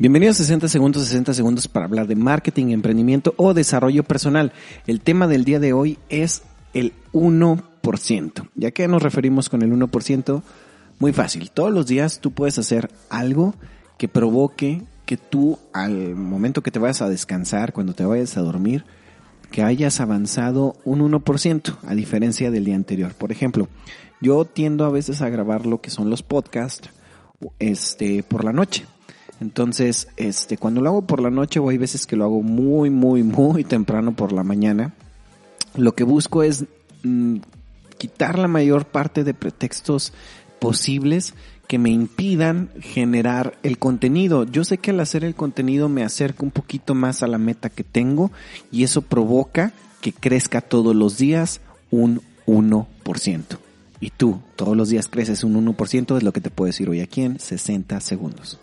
Bienvenidos a 60 segundos, 60 segundos para hablar de marketing, emprendimiento o desarrollo personal. El tema del día de hoy es el 1%. ¿Ya que nos referimos con el 1%? Muy fácil. Todos los días tú puedes hacer algo que provoque que tú al momento que te vayas a descansar, cuando te vayas a dormir, que hayas avanzado un 1%, a diferencia del día anterior. Por ejemplo, yo tiendo a veces a grabar lo que son los podcasts este, por la noche. Entonces, este, cuando lo hago por la noche o hay veces que lo hago muy, muy, muy temprano por la mañana, lo que busco es mm, quitar la mayor parte de pretextos posibles que me impidan generar el contenido. Yo sé que al hacer el contenido me acerca un poquito más a la meta que tengo y eso provoca que crezca todos los días un 1%. Y tú, todos los días creces un 1%, es lo que te puedo decir hoy aquí en 60 segundos.